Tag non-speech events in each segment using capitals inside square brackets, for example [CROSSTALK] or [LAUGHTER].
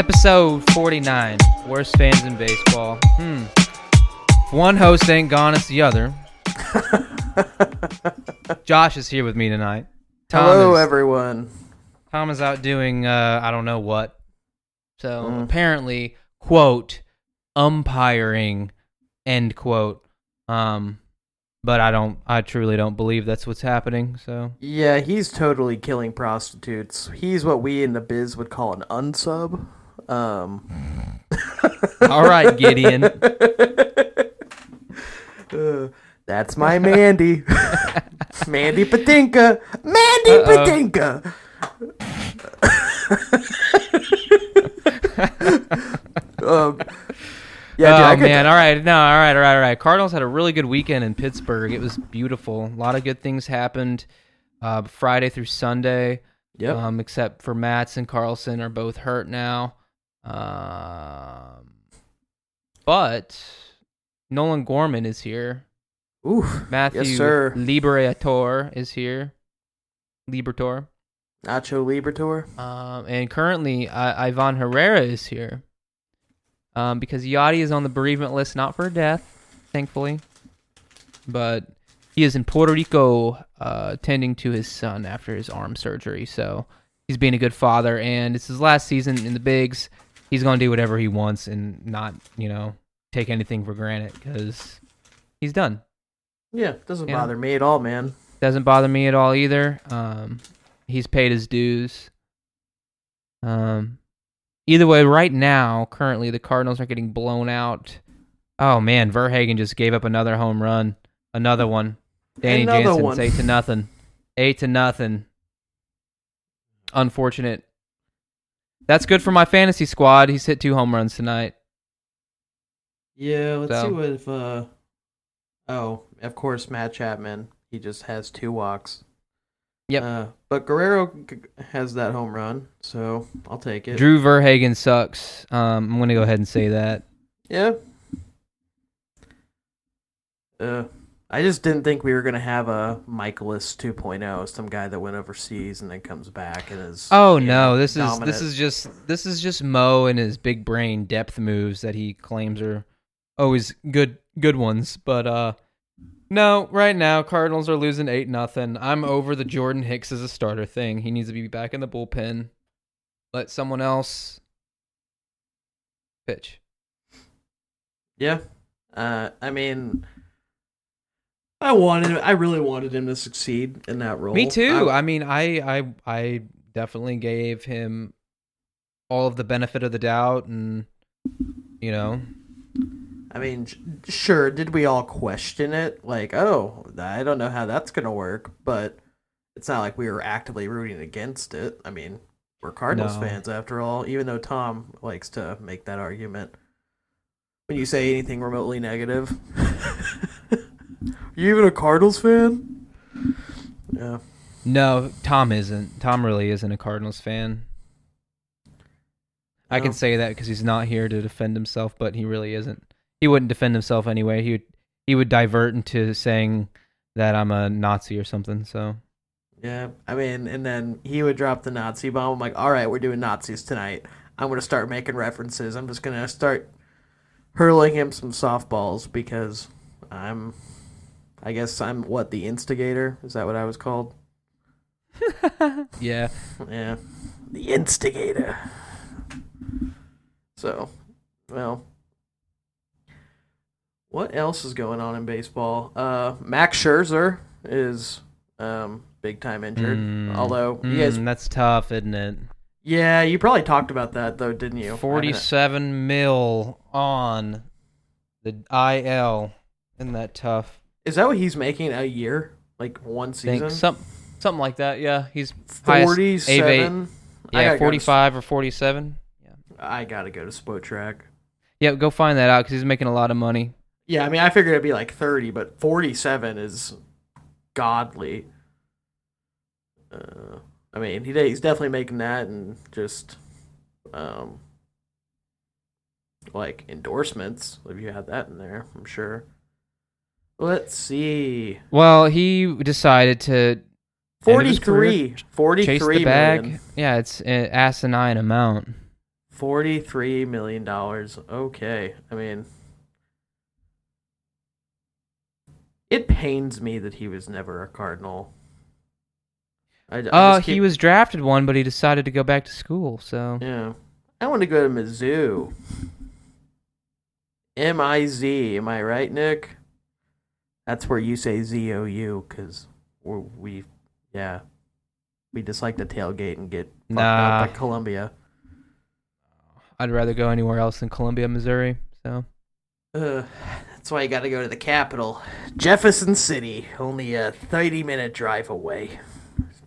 Episode 49 Worst fans in baseball. Hmm. If one host ain't gone, it's the other. [LAUGHS] Josh is here with me tonight. Tom Hello, is, everyone. Tom is out doing uh, I don't know what. So Mm. apparently, quote, umpiring, end quote. Um, but I don't, I truly don't believe that's what's happening. So Yeah, he's totally killing prostitutes. He's what we in the biz would call an unsub. Um, [LAUGHS] all right, Gideon. uh, that's my Mandy. [LAUGHS] Mandy Patinkin. Mandy Uh-oh. Patinkin. [LAUGHS] um, yeah, dude, oh could, man! All right, no, all right, all right, all right. Cardinals had a really good weekend in Pittsburgh. It was beautiful. A lot of good things happened uh, Friday through Sunday. Yep. Um, except for Mats and Carlson are both hurt now. Um, but Nolan Gorman is here. Oof. Matthew Yes, sir. Liberatore is here. Liberatore. Nacho Liberatore. Um, and currently, uh, Ivan Herrera is here. Um, because Yadi is on the bereavement list, not for death, thankfully, but he is in Puerto Rico uh, tending to his son after his arm surgery. So he's being a good father, and it's his last season in the bigs. He's gonna do whatever he wants and not, you know, take anything for granted because he's done. Yeah, doesn't Yeah. bother me at all, man. Doesn't bother me at all either. Um, he's paid his dues. Um, either way, right now, currently the Cardinals are getting blown out. Oh man, Verhagen just gave up another home run, another one. Danny Another Jansen's one. eight to nothing, eight to nothing. Unfortunate. That's good for my fantasy squad. He's hit two home runs tonight. Yeah, let's So- see what if uh oh, of course Matt Chapman. He just has two walks. Yep. Uh, but Guerrero has that home run, so I'll take it. Drew Verhagen sucks. Um, I'm gonna go ahead and say that. Yeah. Uh I just didn't think we were gonna have a Mikolas 2.0, some guy that went overseas and then comes back and is. Oh no, know, this is dominant. this is just this is just Mo and his big brain depth moves that he claims are always good good ones. But uh no, right now Cardinals are losing eight nothing. I'm over the Jordan Hicks as a starter thing. He needs to be back in the bullpen. Let someone else pitch. Yeah. Uh, I mean, I wanted, I really wanted him to succeed in that role. Me too. I- I mean, I I I definitely gave him all of the benefit of the doubt and you know, I mean, sure. Did we all question it? Like, oh, I don't know how that's gonna work, but it's not like we were actively rooting against it. I mean, we're Cardinals No. fans after all. Even though Tom likes to make that argument when you say anything remotely negative. [LAUGHS] you even a Cardinals fan? Yeah. No, Tom isn't. Tom really isn't a Cardinals fan. I can say that because he's not here to defend himself, but he really isn't. He wouldn't defend himself anyway. He would he would divert into saying that I'm a Nazi or something. So Yeah, I mean, and then he would drop the Nazi bomb. I'm like, all right, we're doing Nazis tonight. I'm gonna start making references. I'm just gonna start hurling him some softballs because I'm, I guess I'm what the instigator. Is that what I was called? [LAUGHS] yeah, Yeah, the instigator. So, well, what else is going on in baseball? Uh, Max Scherzer is um big time injured. Mm, Although you guys mm, that's tough, isn't it? Yeah, you probably talked about that though, didn't you? Forty-seven mil on the IL. Isn't that tough? Is that what he's making a year? Like one season? think some something like that. Yeah, he's Forty-seven. Yeah, go to forty-five or forty-seven. Yeah, I gotta go to Spotrac. yeah. Go find that out because he's making a lot of money. Yeah, I mean, I figured it'd be like thirty, but forty-seven is godly. Uh, I mean, he he's definitely making that, and just um, like endorsements. If you had that in there, I'm sure. Let's see. Well, he decided to End his career, 43 43 chase the bag. million. Yeah, it's an asinine amount. 43 million dollars. Okay. I mean it pains me that he was never a cardinal. I, I Uh, just he was drafted one, but he decided to go back to school. So Yeah. I want to go to Mizzou. M I Z. Am I right, Nick? That's where you say Z O U because we, yeah, we just like to tailgate and get fucked Nah. up at Columbia. I'd rather go anywhere else than Columbia, Missouri. So Uh, that's why you got to go to the capital, Jefferson City, only a thirty-minute drive away.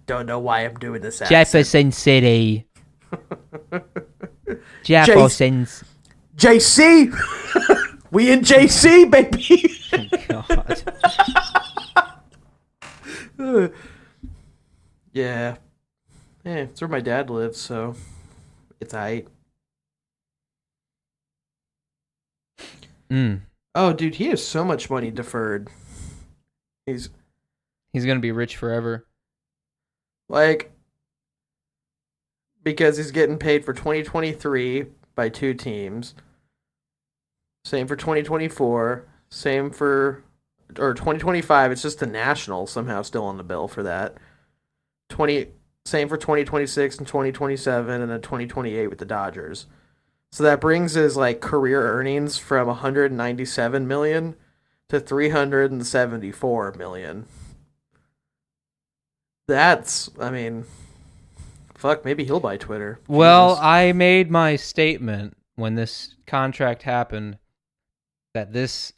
Don't know why I'm doing this. accent. Jefferson City. [LAUGHS] Jefferson's. JC, [LAUGHS] we in JC, baby. God. [LAUGHS] Uh, yeah, yeah, it's where my dad lives, so it's aight. Mm. Oh, dude, he has so much money deferred. He's He's gonna be rich forever. like because he's getting paid for 2023 by two teams. Same for 2024. Same for or 2025. It's just the Nationals somehow still on the bill for that. 20 same for 2026 and 2027 and then 2028 with the Dodgers. So that brings his like career earnings from 197 million to 374 million. That's I mean fuck, maybe he'll buy Twitter. Well, Jesus. I made my statement when this contract happened that this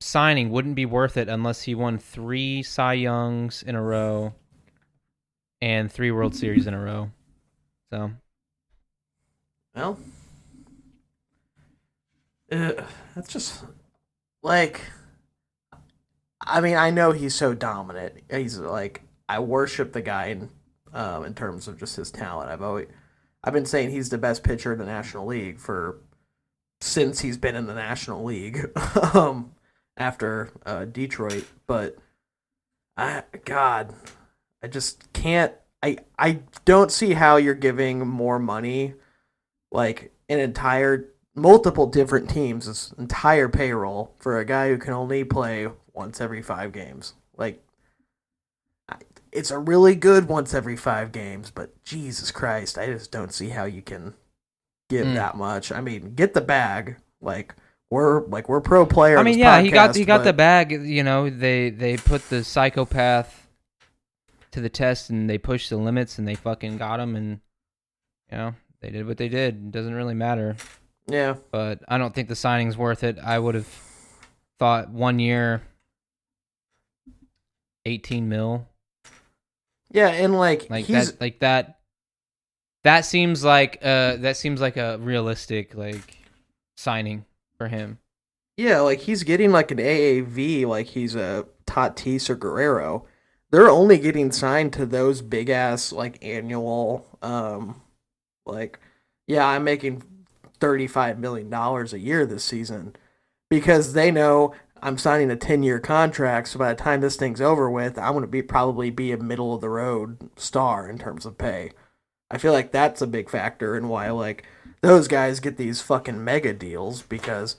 signing wouldn't be worth it unless he won three Cy Youngs in a row and three World Series in a row. So Well, uh, that's just like. I mean, I know he's so dominant. He's like I worship the guy in um, in terms of just his talent. I've always I've been saying he's the best pitcher in the National League for since he's been in the National League. [LAUGHS] um, after uh, Detroit, but I God, I just can't. I I don't see how you're giving more money like an entire multiple different teams this entire payroll for a guy who can only play once every five games like it's a really good once every five games but jesus christ i just don't see how you can give Mm. that much i mean get the bag like we're like we're pro player I mean, yeah, he got he podcast, got the bag. You know, they they put the psychopath to the test and they pushed the limits and they fucking got him and you know they did what they did. It doesn't really matter. yeah But I don't think the signing's worth it. I would have thought one year, eighteen mil, yeah and like, like he's that, like that. That seems like uh that seems like a realistic like signing for him. Yeah, like he's getting like an AAV, like he's a Tatis or Guerrero. They're only getting signed to those big ass like annual, um, like yeah, I'm making thirty five million dollars a year this season because they know I'm signing a ten year contract. So by the time this thing's over with, I'm gonna be probably be a middle of the road star in terms of pay. I feel like that's a big factor in why like those guys get these fucking mega deals because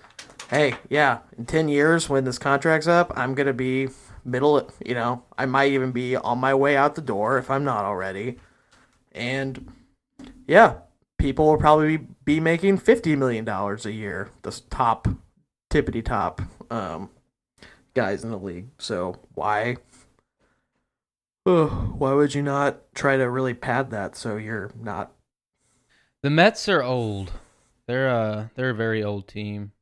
hey, yeah, in 10 years when this contract's up, I'm going to be middle, you know, I might even be on my way out the door if I'm not already. And yeah, people will probably be making $50 million a year, the top, tippity top um, guys in the league. So why? Ugh, why would you not try to really pad that so you're not The Mets are old. They're uh they're a very old team.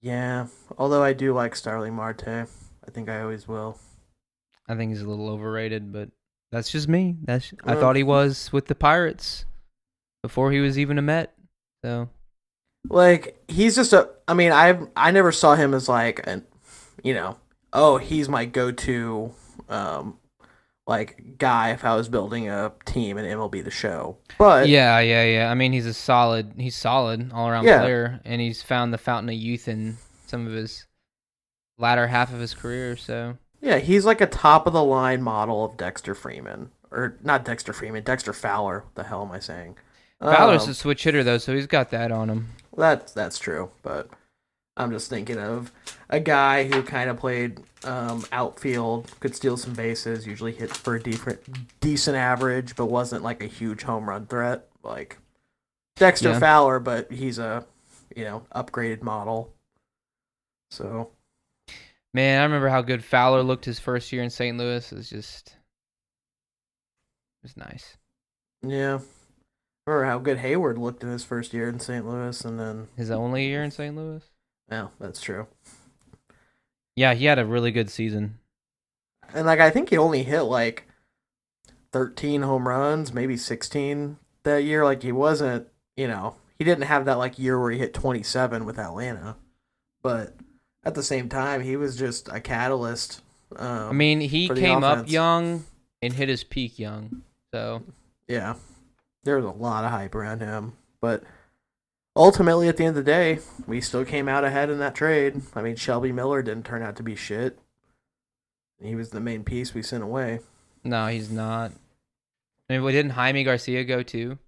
Yeah, although I do like Starling Marte. I think I always will. I think he's a little overrated, but that's just me. That's I thought he was with the Pirates before he was even a Met. So Like he's just a. I mean, I I never saw him as like an, you know, oh he's my go-to, um, like guy if I was building a team in MLB the Show. But yeah, yeah, yeah. I mean, he's a solid. He's solid all around Yeah. player, and he's found the fountain of youth in some of his latter half of his career. So yeah, he's like a top of the line model of Dexter Freeman, or not Dexter Freeman, Dexter Fowler. What the hell am I saying? Fowler's Um, a switch hitter though, so he's got that on him. That's that's true, but I'm just thinking of a guy who kind of played um, outfield, could steal some bases, usually hit for a different, decent average, but wasn't like a huge home run threat like Dexter Yeah. Fowler, but he's a you know upgraded model. So Man, I remember how good Fowler looked his first year in St. Louis. It was just, it was nice. yeah, remember how good Heyward looked in his first year in St. Louis, and then His only year in St. Louis. Yeah, that's true. Yeah, he had a really good season. And like I think he only hit like 13 home runs, maybe 16 that year. Like he wasn't, you know, he didn't have that like year where he hit 27 with Atlanta. But at the same time, he was just a catalyst. Um, I mean, he came up young and hit his peak young. So yeah, there was a lot of hype around him, but ultimately, at the end of the day, we still came out ahead in that trade. I mean, Shelby Miller didn't turn out to be shit. He was the main piece we sent away. no, he's not. I mean, didn't Jaime Garcia go too?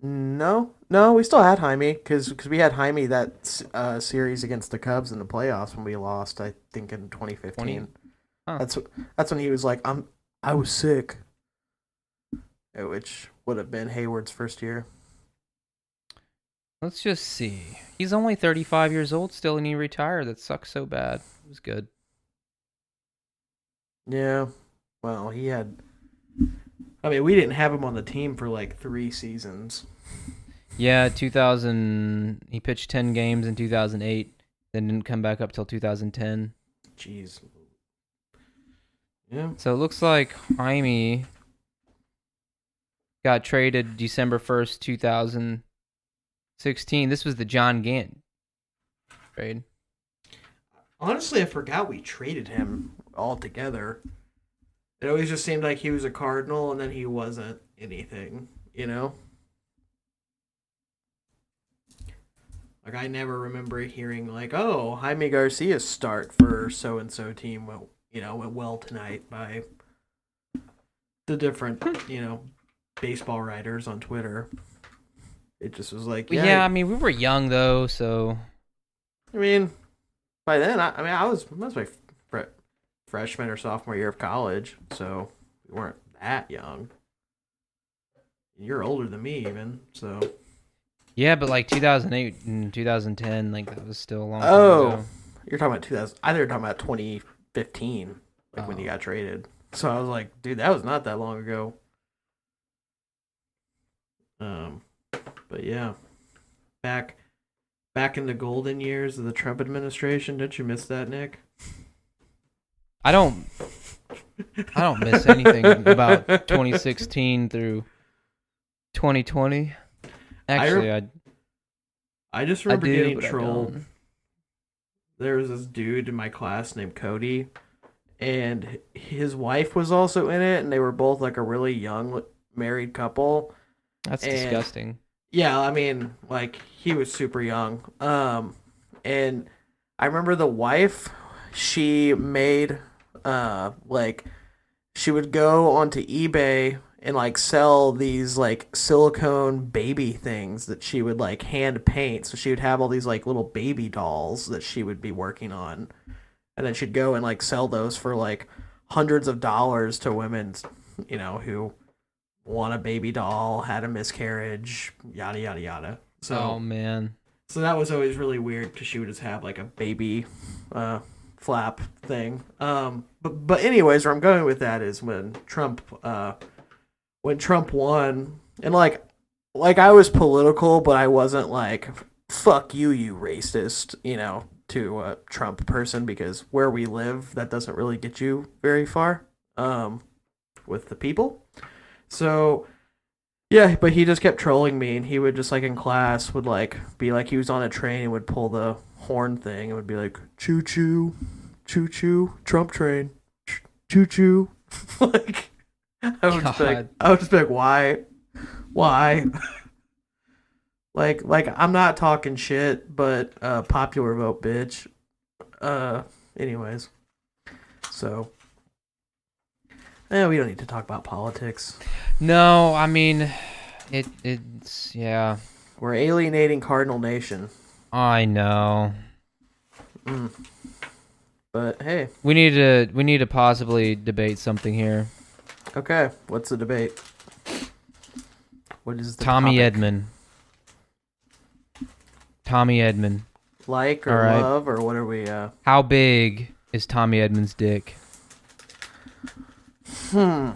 No, no, we still had Jaime because we had Jaime that uh, series against the Cubs in the playoffs when we lost. I think in 2015. 20? Huh. That's that's when he was like, "I'm I was sick," which would have been Heyward's first year. Let's just see. He's only 35 years old still, and he retired. That sucks so bad. It was good. Yeah, well, he had. I mean, we didn't have him on the team for like three seasons. Yeah, 2000. He pitched 10 games in 2008, then didn't come back up till 2010. Jeez. Yeah. So it looks like Jaime got traded December 1st, 2016. This was the John Gant trade. Honestly, I forgot we traded him altogether. It always just seemed like he was a Cardinal and then he wasn't anything, you know? Like, I never remember hearing, like, oh, Jaime Garcia's start for so and so team went, you know, went well tonight by the different, you know, baseball writers on Twitter. It just was like, Yeah, yeah, I mean, we were young though, so I mean, by then, I, I mean, I was I was my fre- freshman or sophomore year of college, so we weren't that young. You're older than me, even. So, yeah, but like 2008 and 2010, like that was still a long time Oh. ago. you're talking about 2000. I thought you were talking about 2015, like when you Oh. got traded. So I was like, dude, that was not that long ago. Um, but yeah, back back in the golden years of the Trump administration. Didn't you miss that, Nick? I don't, I don't miss anything [LAUGHS] about 2016 through 2020. Actually, I, I just I remember do, getting I trolled. there was this dude in my class named Cody, and his wife was also in it, and they were both like a really young married couple. That's And- disgusting. Yeah, I mean, like he was super young. Um, and I remember the wife, she made, uh, like she would go onto eBay and like sell these like silicone baby things that she would like hand paint. So she would have all these like little baby dolls that she would be working on, and then she'd go and like sell those for like hundreds of dollars to women, you know, who want a baby doll, had a miscarriage, yada yada yada. So oh man, so that was always really weird because she would just have like a baby uh, flap thing. Um, but but anyways, where I'm going with that is when Trump uh, when Trump won, and like like I was political, but I wasn't like fuck you, you racist, you know, to a Trump person because where we live, that doesn't really get you very far um, with the people. So yeah, but he just kept trolling me, and he would just like in class would like be like he was on a train and would pull the horn thing and would be like choo choo, choo choo, Trump train, choo choo, [LAUGHS] like. I would just be like, I would just be like, why, why? [LAUGHS] like, like I'm not talking shit, but uh, popular vote, bitch. Uh, anyways, so yeah, we don't need to talk about politics. No, I mean, it it's yeah. We're alienating Cardinal Nation, I know. mm. but hey, We need to we need to possibly debate something here. okay, what's the debate? What is the Tommy topic? Edman. Tommy Edman. like or right. love or what are we? Uh, How big is Tommy Edman's dick? Hmm.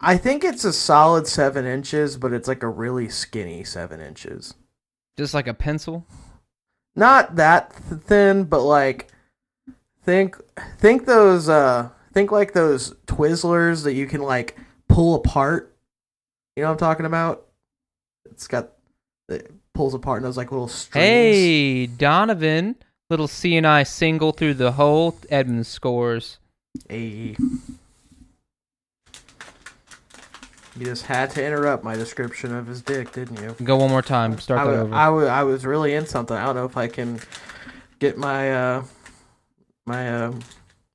I think it's a solid seven inches, but it's like a really skinny seven inches. Just like a pencil? Not that th- thin, but like think think those uh think like those Twizzlers that you can like pull apart. You know what I'm talking about? It's got it pulls apart and those like little strings. Hey, Donovan. Little CNI single through the hole. Edman scores. Hey. You just had to interrupt my description of his dick, didn't you? Go one more time. Start I, that wa- over. I, was really in something. I don't know if I can get my uh my uh,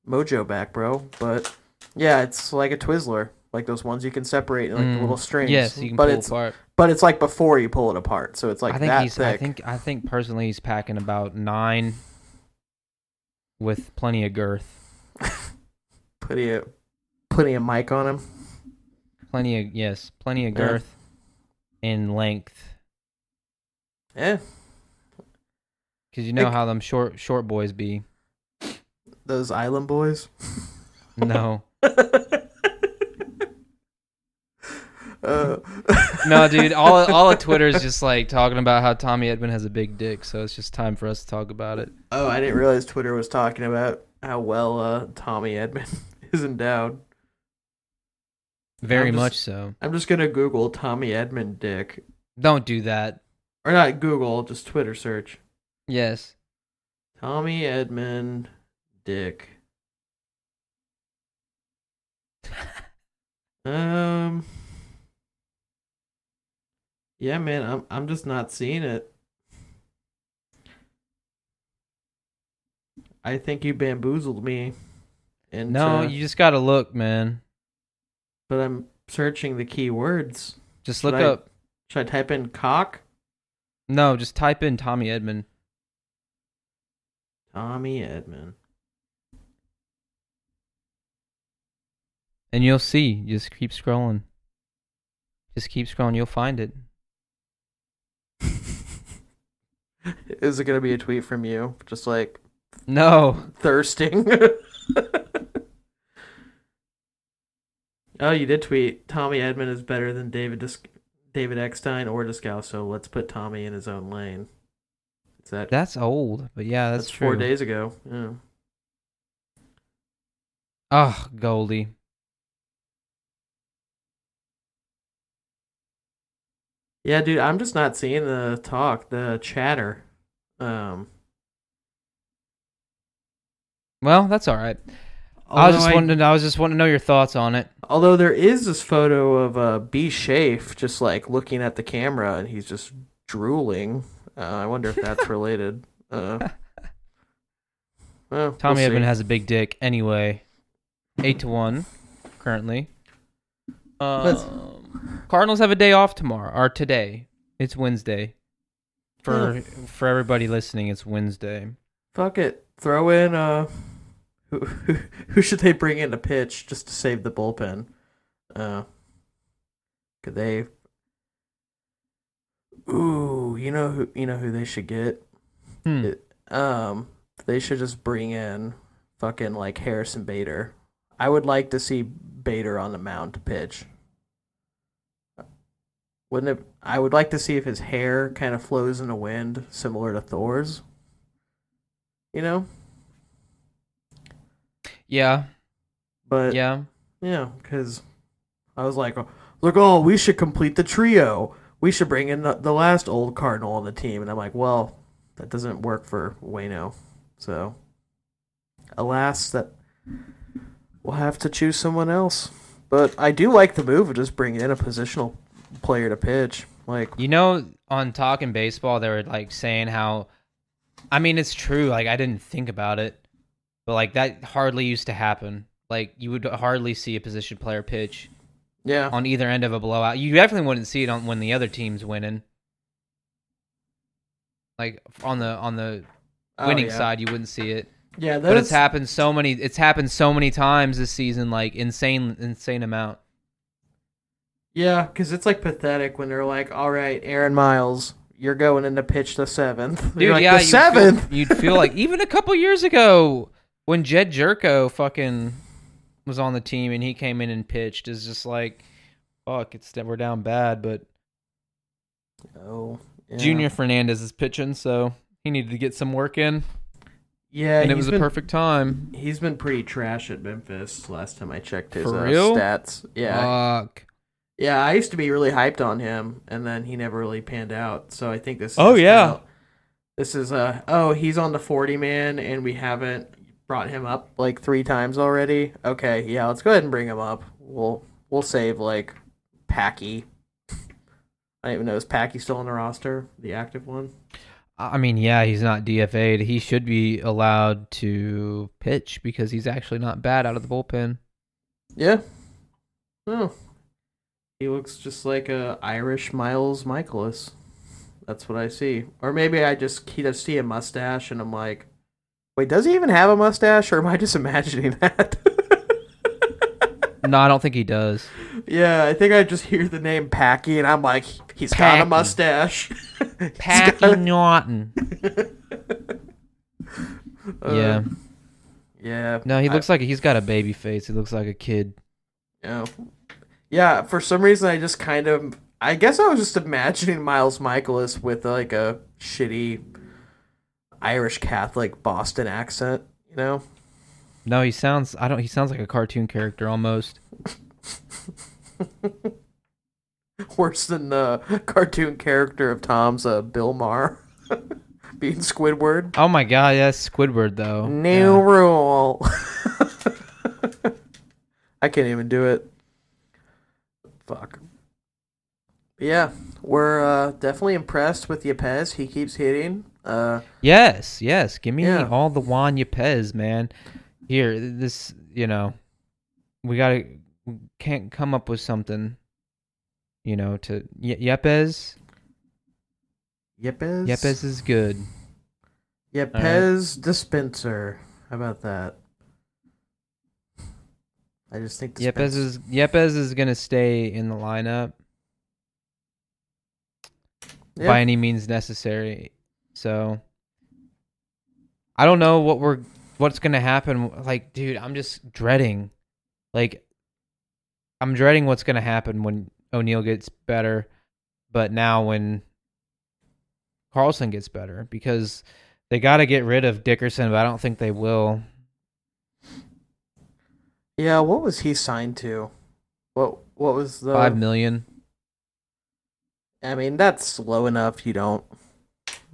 mojo back, bro. But yeah, it's like a Twizzler, like those ones you can separate in like Mm, the little strings. Yes, you can but pull it's apart. but it's like before you pull it apart, so it's like I think that he's. thick. I think. I think personally, he's packing about nine, with plenty of girth. [LAUGHS] plenty of plenty of mic on him. Plenty of yes, plenty of Yeah. girth, and length. Yeah, Cause you know how them short short boys be. those island boys. No, [LAUGHS] Uh, no, dude. All [LAUGHS] all of Twitter is just like talking about how Tommy Edman has a big dick. So it's just time for us to talk about it. Oh, I didn't realize Twitter was talking about how well uh, Tommy Edman is endowed. Very just- much so. I'm just gonna Google Tommy Edman dick, Don't do that. or not Google, just Twitter search Yes. Tommy Edman dick. [LAUGHS] Um. Yeah, man, I'm I'm just not seeing it. I think you bamboozled me. And No, you just gotta look, man. but I'm searching the keywords. Just Should look I- up. Should I type in cock? No, just type in Tommy Edman. Tommy Edman. And you'll see. Just keep scrolling. Just keep scrolling. You'll find it. [LAUGHS] Is it gonna be a tweet from you? Just like No. thirsting. [LAUGHS] oh, you did tweet. Tommy Edman is better than David Dis- David Eckstein or Discal, so let's put Tommy in his own lane. Is that That's old, but yeah, that's, that's true. four days ago? Yeah. Oh, Goldie. Yeah, dude, I'm just not seeing the talk, the chatter. Um, Well, that's all right. I was although just wanting. To, I was just wanting to know your thoughts on it. Although there is this photo of uh, B. Shafe just like looking at the camera and he's just drooling. Uh, I wonder if that's [LAUGHS] related. Uh, well, Tommy we'll Edman has a big dick. Anyway, eight to one currently. Um, Cardinals have a day off tomorrow or today. It's Wednesday. For for everybody listening, it's Wednesday. Fuck it. Throw in uh, who, who who should they bring in to pitch just to save the bullpen? Uh, could they? Ooh, you know who you know who they should get. Hmm. It- Um, they should just bring in fucking like Harrison Bader. I would like to see Bader on the mound to pitch. wouldn't it? I would like to see if his hair kind of flows in the wind, similar to Thor's. You know, Yeah, but yeah. Yeah, because I was like, look, oh, we should complete the trio. We should bring in the, the last old Cardinal on the team. And I'm like, well, that doesn't work for Waino. So, alas, that we'll have to choose someone else. But I do like the move of just bringing in a positional player to pitch. Like, You know, on talking baseball, they were like saying how, I mean, it's true. Like I didn't think about it, but like that hardly used to happen. Like you would hardly see a position player pitch yeah, on either end of a blowout. You definitely wouldn't see it on when the other team's winning. Like on the on the Oh, winning yeah. side, you wouldn't see it. Yeah, But it's happened so many. It's happened so many times this season, like insane, insane amount. yeah, because it's like pathetic when they're like, all right, Aaron Miles, you're going in to pitch the seventh. [LAUGHS] Dude, You're like, yeah, the you'd seventh. Feel, you'd feel like [LAUGHS] even a couple years ago when Jedd Gyorko fucking was on the team and he came in and pitched is just like, fuck, it's we're down bad, but Oh, yeah. Junior Fernandez is pitching, so he needed to get some work in, Yeah, and it was been, a perfect time. He's been pretty trash at Memphis. Last time I checked his uh, stats. Yeah, Fuck. yeah. I used to be really hyped on him, and then he never really panned out. So I think this. Oh, yeah. this is uh oh he's on the forty man, and we haven't brought him up like three times already. Okay, yeah, let's go ahead and bring him up. We'll we'll save like Packy. I don't even know is Packy still on the roster, the active one. I mean, yeah, he's not DFA'd. He should be allowed to pitch because he's actually not bad out of the bullpen. Yeah. Oh. He looks just like a Irish Miles Mikolas. That's what I see. Or maybe I just he just see a mustache and I'm like, wait, does he even have a mustache, or am I just [LAUGHS] imagining that? no, I don't think he does. yeah, I think I just hear the name Packy and I'm like, he's got a mustache. [LAUGHS] Packy got- Naughton. [LAUGHS] Uh, yeah. Yeah. No, he I- looks like he's got a baby face. He looks like a kid. Yeah. Yeah, for some reason I just kind of I guess I was just imagining Miles Mikolas with like a shitty Irish Catholic Boston accent, you know? No, he sounds. I don't. He sounds like a cartoon character almost. [LAUGHS] Worse than the cartoon character of Tom's uh, Bill Maher [LAUGHS] being Squidward. Oh my god, that's Squidward though. New Yeah. rule. [LAUGHS] I can't even do it. Fuck. Yeah, we're uh, definitely impressed with Yepez. He keeps hitting. Uh, Yes, yes. Give me Yeah. all the Juan Yepez, man. Here, this. You know, we gotta can't come up with something. You know, to y- Yepez. Yepez. Yepez is good. Yepez dispenser. How about that? I just think Yepez is Yepez is gonna stay in the lineup Yeah. by any means necessary. So I don't know what we're what's gonna happen. Like, dude, I'm just dreading. Like, I'm dreading what's gonna happen when O'Neill gets better, but now when Carlson gets better because they got to get rid of Dickerson, but I don't think they will. Yeah, what was he signed to? What what was the Five million. I mean, that's low enough. You don't.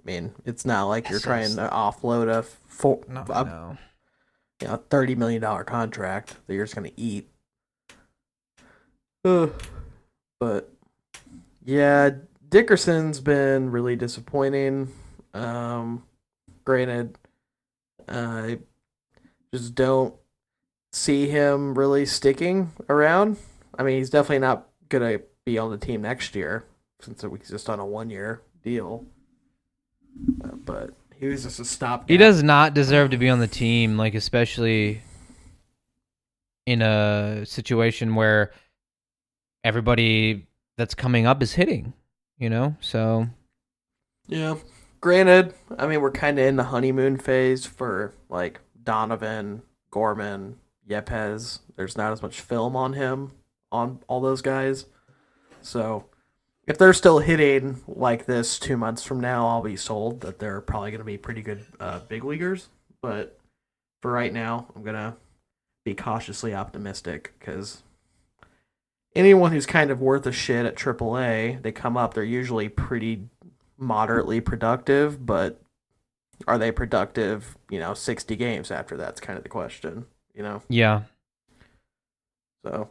I mean, it's not like you're trying to offload a four, No, a no. you know, thirty million dollar contract that you're just gonna eat. But yeah, Dickerson's been really disappointing. Um, granted, I just don't see him really sticking around. I mean, he's definitely not gonna be on the team next year since he's just on a one year deal. But he was just a stopgap. He does not deserve to be on the team, like especially in a situation where everybody that's coming up is hitting, you know? So Yeah. Granted, I mean we're kind of in the honeymoon phase for like Donovan, Gorman, Yepez. There's not as much film on him on all those guys, so if they're still hitting like this two months from now, I'll be sold that they're probably going to be pretty good uh, big leaguers. But for right now, I'm gonna be cautiously optimistic because anyone who's kind of worth a shit at AAA, they come up, they're usually pretty moderately productive, but are they productive? You know, 60 games after that's kind of the question. You know, Yeah. so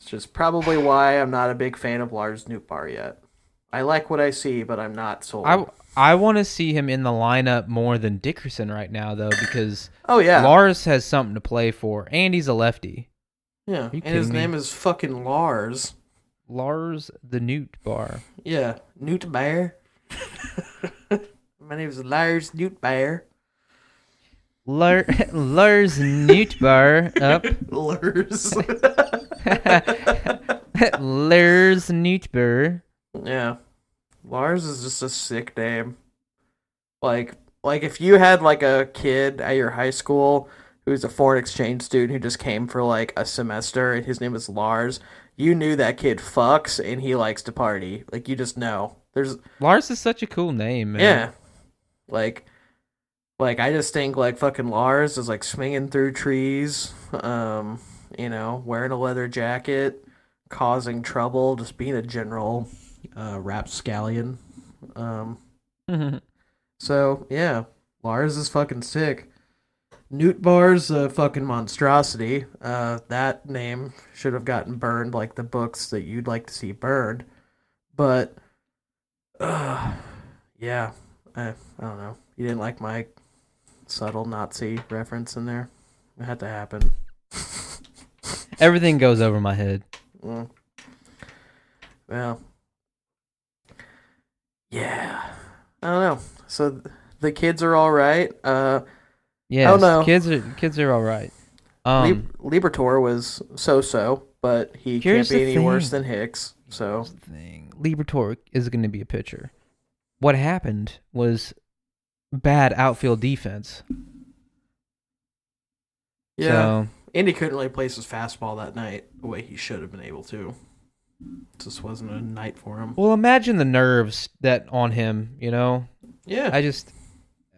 it's just probably why I'm not a big fan of Lars Nootbaar yet. I like what I see, but I'm not sold. I I want to see him in the lineup more than Dickerson right now though because oh yeah, Lars has something to play for and he's a lefty. yeah, and his me? name is fucking Lars. Lars the Nootbaar. Yeah, Newt Bear. [LAUGHS] My name is Lars Newt Bear. Lar- [LAUGHS] Lars Nootbaar up. [LAUGHS] Lars. [LAUGHS] Lars Newt yeah, Lars is just a sick name. Like, like if you had like a kid at your high school who's a foreign exchange student who just came for like a semester and his name is Lars, you knew that kid fucks and he likes to party. Like you just know. There's Lars is such a cool name, man. Yeah. Like like I just think like fucking Lars is like swinging through trees, um, you know, wearing a leather jacket, causing trouble, just being a general uh rapscallion. Um so yeah, Lars is fucking sick. Nootbaar's a fucking monstrosity. Uh, that name should have gotten burned like the books that you'd like to see burned. But, uh, [SIGHS] yeah, I, I don't know. You didn't like my subtle Nazi reference in there? It had to happen. [LAUGHS] Everything goes over my head. Mm. Well, yeah. I don't know. So th- the kids are all right. Uh, Yes, know. kids are kids are all right. Um, Lib- Liberatore was so-so, but he can't be any worse than Hicks. So thing. Liberatore is going to be a pitcher. What happened was bad outfield defense. yeah, So, Andy couldn't really place his fastball that night the way he should have been able to. Just wasn't a night for him. well, imagine the nerves that on him. You know, Yeah, I just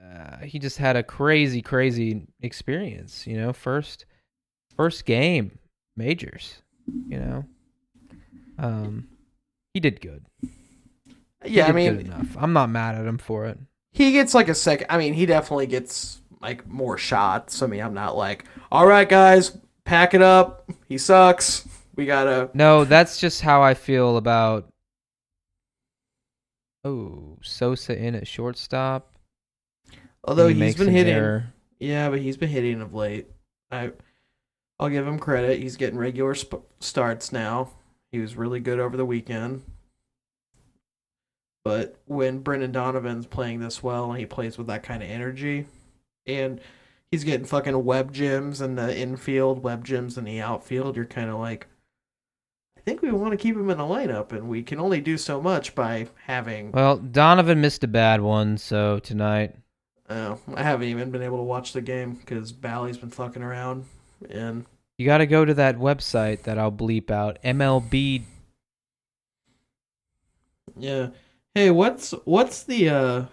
uh, he just had a crazy, crazy experience. You know, first first game majors. You know, um, he did good. He yeah. I mean, good enough. I'm not mad at him for it. he gets like a second. I mean, he definitely gets like more shots. I mean, I'm not like, all right, guys, pack it up. He sucks. We gotta. No, that's just how I feel about. Oh, Sosa in at shortstop. Although He has been hitting. error. Yeah, but he's been hitting of late. I, I'll give him credit. He's getting regular sp- starts now. He was really good over the weekend. But when Brendan Donovan's playing this well and he plays with that kind of energy, and he's getting fucking web gems in the infield, web gems in the outfield, you're kind of like, I think we want to keep him in the lineup, and we can only do so much by having. Well, Donovan missed a bad one, so tonight. Oh, I haven't even been able to watch the game because Bally's been fucking around, and You got to go to that website that I'll bleep out. MLB. Yeah. Hey, what's what's the uh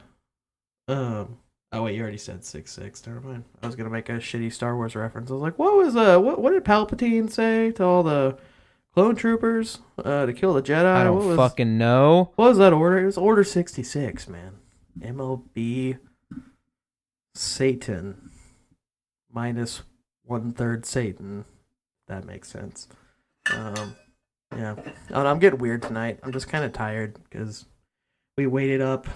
um oh wait, you already said six six, never mind. I was gonna make a shitty Star Wars reference. I was like, what was uh what what did Palpatine say to all the clone troopers uh to kill the Jedi? I don't what was fucking know. what was that order? It was order sixty six, man. MLB Satan minus one third Satan. That makes sense. Um yeah. And I'm getting weird tonight. I'm just kind of tired because we waited up.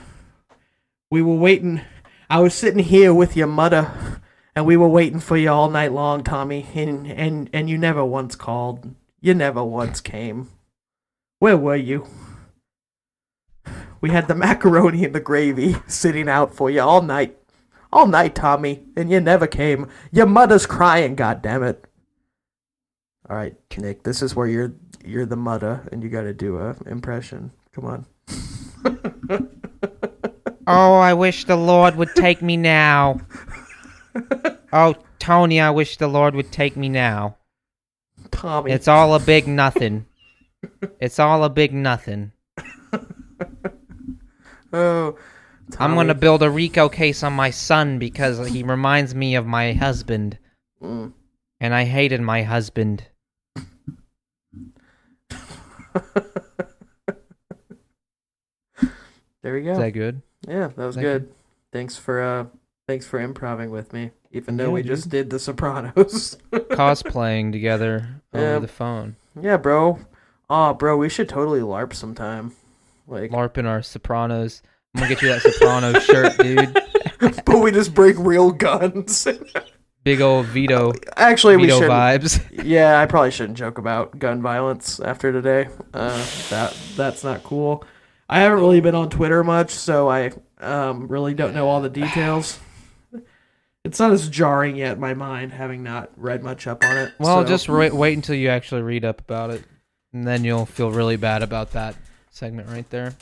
We were waiting. I was sitting here with your mother, and we were waiting for you all night long, Tommy. And and and you never once called. You never once came. Where were you? We had the [LAUGHS] macaroni and the gravy sitting out for you all night, all night, Tommy, and you never came. Your mother's crying. God damn it! All right, Nick. This is where you're you're the mother, and you got to do a impression. Come on. [LAUGHS] Oh, I wish the Lord would take me now. Oh, Tony, I wish the Lord would take me now. Tommy. It's all a big nothing. It's all a big nothing. [LAUGHS] Oh, Tommy. I'm gonna build a Rico case on my son because he reminds me of my husband, Mm. and I hated my husband. [LAUGHS] There we go. Is that good? Yeah, that was Thank you. good. Thanks for uh thanks for improving with me. Even though Yeah, we dude. just did the Sopranos. [LAUGHS] Cosplaying together over Yeah. the phone, yeah, bro. Oh, bro, we should totally LARP sometime. Like larping our Sopranos. I'm gonna get you that Sopranos [LAUGHS] shirt, dude. but we just break real guns. [LAUGHS] Big old Vito, Actually, we Vito should vibes. Yeah, I probably shouldn't joke about gun violence after today. Uh, that that's not cool. I haven't really been on Twitter much, so I um, really don't know all the details. It's not as jarring yet in my mind, having not read much up on it. Well, so- just wait, wait until you actually read up about it, and then you'll feel really bad about that segment right there.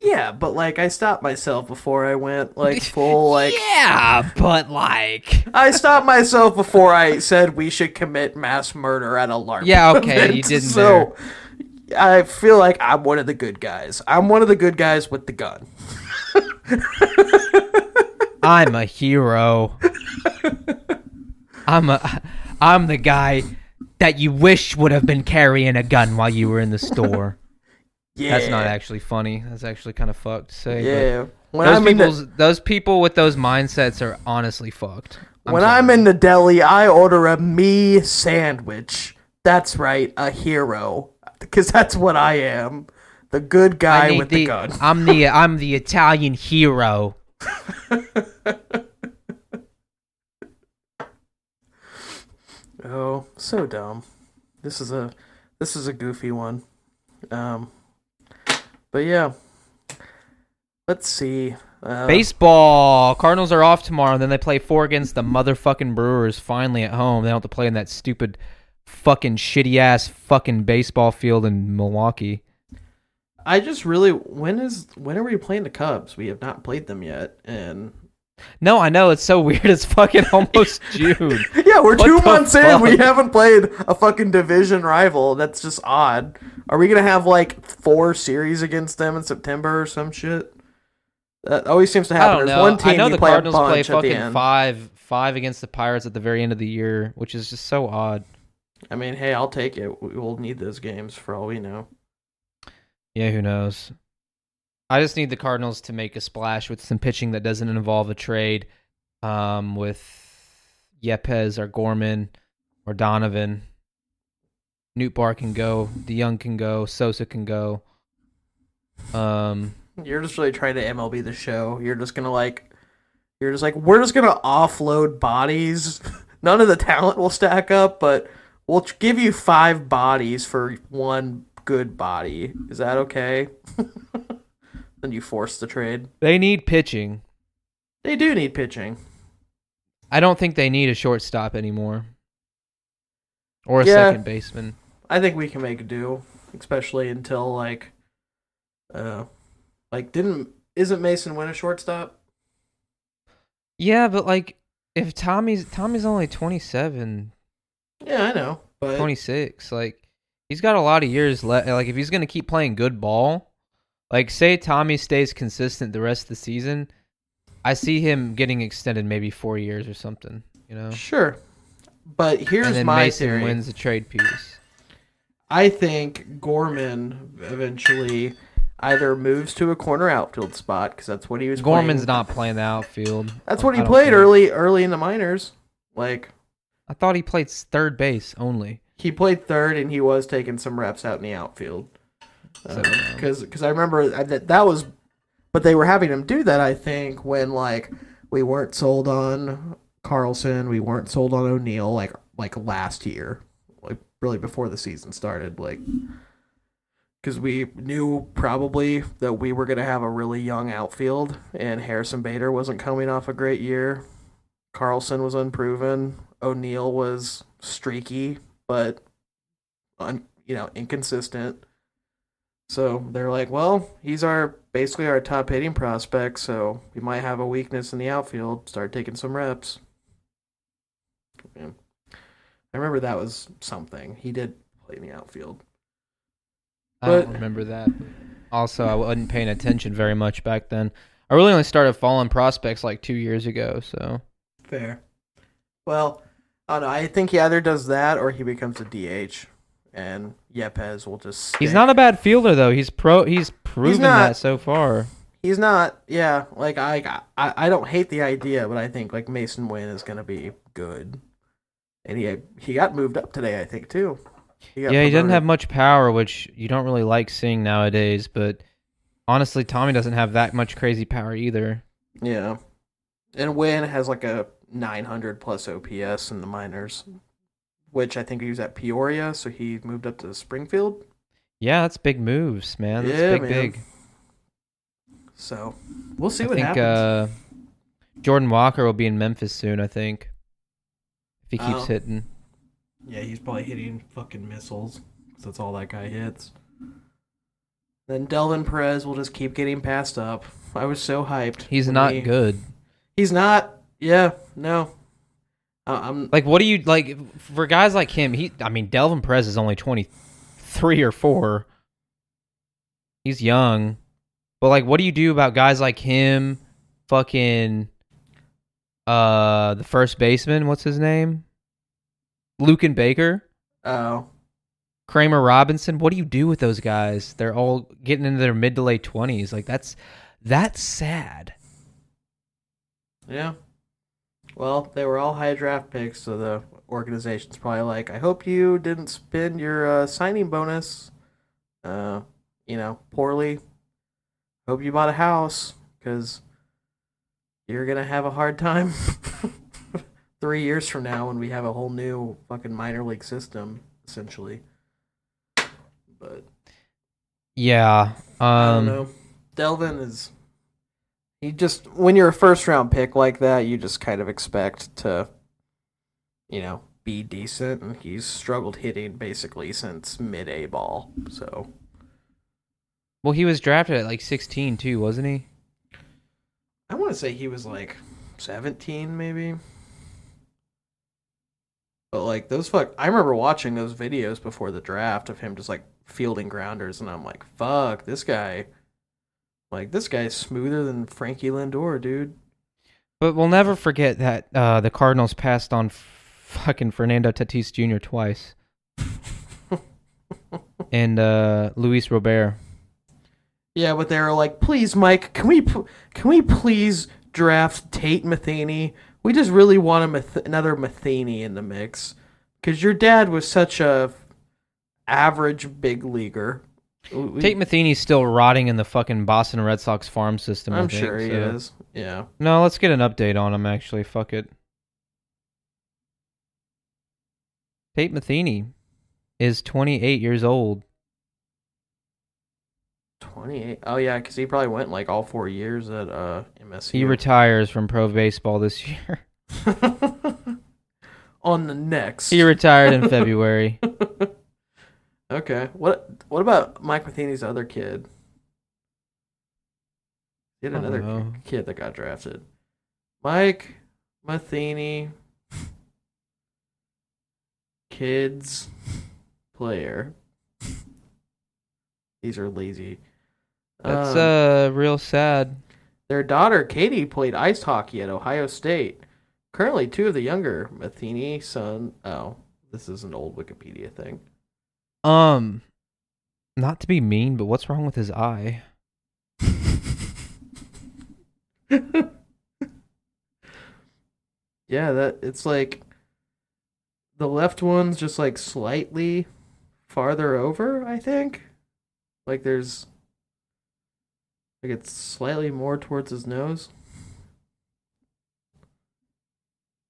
yeah, but like I stopped myself before I went like [LAUGHS] full like yeah, but like, [LAUGHS] I stopped myself before I said we should commit mass murder at a LARP. Yeah, okay, event. you didn't [LAUGHS] So I feel like I'm one of the good guys. I'm one of the good guys with the gun. [LAUGHS] I'm a hero. I'm a, I'm the guy that you wish would have been carrying a gun while you were in the store. Yeah, That's not actually funny. That's actually kind of fucked to say. Yeah, when Those I'm in the, those people with those mindsets are honestly fucked. I'm when sorry. I'm in the deli, I order a me sandwich. That's right, a hero, because that's what I am, the good guy with the, gun. I'm the I'm the Italian hero. [LAUGHS] Oh, so dumb. This is a this is a goofy one. Um, but yeah, let's see. Uh, Baseball. Cardinals are off tomorrow. and Then they play four against the motherfucking Brewers. Finally at home. They don't have to play in that stupid, fucking shitty ass fucking baseball field in Milwaukee. I just really when is when are we playing the Cubs? We have not played them yet, and No, I know it's so [LAUGHS] weird. It's fucking almost June. [LAUGHS] yeah, we're What two months in. We haven't played a fucking division rival. That's just odd. Are we gonna have like four series against them in September or some shit? That always seems to I happen. don't There's know. one team I know the play Cardinals play bunch at the fucking five five against the Pirates at the very end of the year, which is just so odd. I mean, hey, I'll take it. We will need those games for all we know. Yeah, who knows? I just need the Cardinals to make a splash with some pitching that doesn't involve a trade um, with Yepez or Gorman or Donovan. Nootbaar can go. DeJong can go. Sosa can go. Um, You're just really trying to MLB the show. You're just gonna like, you're just like, we're just gonna offload bodies. [LAUGHS] None of the talent will stack up, but we'll give you five bodies for one good body. Is that okay? [LAUGHS] then you force the trade. they need pitching. They do need pitching. I don't think they need a shortstop anymore. Or a Yeah. second baseman. I think we can make do, especially until like, uh, like didn't isn't Masyn Winn a shortstop? Yeah, but like if Tommy's Tommy's only 27, Yeah, I know, but 26 like he's got a lot of years left like if he's going to keep playing good ball like say tommy stays consistent the rest of the season i see him getting extended maybe four years or something you know sure. But here's and then my Masyn theory. wins the trade piece I think Gorman eventually either moves to a corner outfield spot because that's what he was. gorman's playing. not playing the outfield That's what he I played think. early, early in the minors. Like i thought he played third base only he played third, and he was taking some reps out in the outfield. So, Because I remember that that was, but they were having him do that. I think when like we weren't sold on Carlson, we weren't sold on O'Neill like like last year, like really before the season started, like because we knew probably that we were gonna have a really young outfield, and Harrison Bader wasn't coming off a great year. Carlson was unproven. O'Neill was streaky, but un, you know inconsistent. So they're like, well, he's our basically our top hitting prospect, so we might have a weakness in the outfield. Start taking some reps. Yeah. I remember that was something. He did play in the outfield. i don't remember that Also, I wasn't paying attention very much back then. I really only started following prospects like two years ago. So Fair. Well, Oh, I don't know. I think he either does that or he becomes a DH, and Yepez will just. he's not a bad fielder though. He's pro. He's proven not. that so far. He's not. Yeah, like I, I, I don't hate the idea, but I think like Masyn Winn is gonna be good, and he he got moved up today, I think too. Yeah, got he doesn't have much power, which you don't really like seeing nowadays. But honestly, Tommy doesn't have that much crazy power either. Yeah, and Winn has like a 900 plus OPS in the minors, which I think he was at Peoria, so he moved up to Springfield. Yeah, that's big moves, man. That's Yeah, big, man. big. So we'll see I what think happens. uh, Jordan Walker will be in Memphis soon. I think if he keeps Oh. hitting. Yeah, he's probably hitting fucking missiles. 'cause that's all that guy hits. Then Delvin Perez will just keep getting passed up. I was so hyped. He's not he- good. He's not. Yeah, no. I'm Like, what do you like for guys like him? He, I mean, Delvin Perez is only twenty three or four. He's young, but like, what do you do about guys like him? Fucking, uh, the first baseman. What's his name? Luken Baker, oh Kramer Robertson. What do you do with those guys? They're all getting into their mid to late twenties. Like that's that's sad. yeah. Well, they were all high draft picks, so the organization's probably like, I hope you didn't spend your uh, signing bonus, uh, you know, poorly. Hope you bought a house because you're gonna have a hard time [LAUGHS] three years from now when we have a whole new fucking minor league system, essentially. But Yeah. I don't Um. know. Delvin is. He just when you're a first round pick like that, you just kind of expect to, you know, be decent, and he's struggled hitting basically since mid A ball. So Well, he was drafted at like sixteen too, wasn't he? I want to say he was like seventeen, maybe. But like those fuck, I remember watching those videos before the draft of him just like fielding grounders, and I'm like, fuck, this guy. Like this guy's smoother than Frankie Lindor, dude. But we'll never forget that uh, the Cardinals passed on fucking Fernando Tatis Jr. twice [LAUGHS] and uh, Luis Robert. Yeah, but they were like, "Please, Mike, can we can we please draft Tate Matheny? We just really want a Math- another Matheny in the mix because your dad was such a average big leaguer." We- Tate Matheny's still rotting in the fucking Boston Red Sox farm system. I'm think, sure he so- is. Yeah. No, let's get an update on him. Actually, fuck it. Tate Matheny is 28 years old. 28. Oh yeah, because he probably went like all four years at uh MSU. He retires from pro baseball this year. [LAUGHS] On the next. he retired in February. [LAUGHS] okay. What What about Mike Matheny's other kid? He had another know. kid that got drafted. Mike Matheny, kids, player. These are lazy. That's Um, uh real sad. Their daughter Katie played ice hockey at Ohio State. Currently, two of the younger Matheny son. Oh, this is an old Wikipedia thing. Um, not to be mean, but what's wrong with his eye? yeah, that it's like the left one's just like slightly farther over. I think, like there's like it's slightly more towards his nose.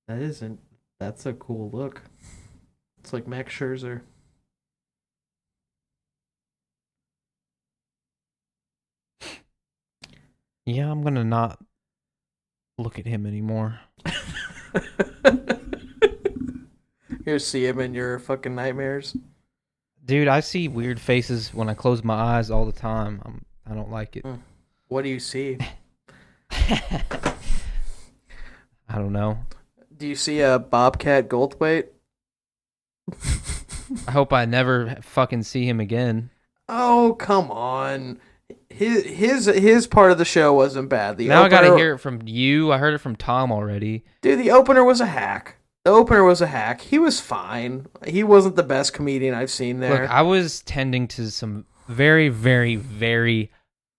That isn't. That's a cool look. It's like Max Scherzer. Yeah, I'm gonna not look at him anymore. [LAUGHS] you see him in your fucking nightmares. Dude, I see weird faces when I close my eyes all the time. I'm, I don't like it. Hmm. What do you see? [LAUGHS] I don't know. Do you see a Bobcat Goldthwait? I hope I never fucking see him again. Oh, come on. His his his part of the show wasn't bad. The now I gotta hear it from you. I heard it from Tom already. Dude, the opener was a hack. The opener was a hack. He was fine. He wasn't the best comedian I've seen there. Look, I was tending to some very, very, very,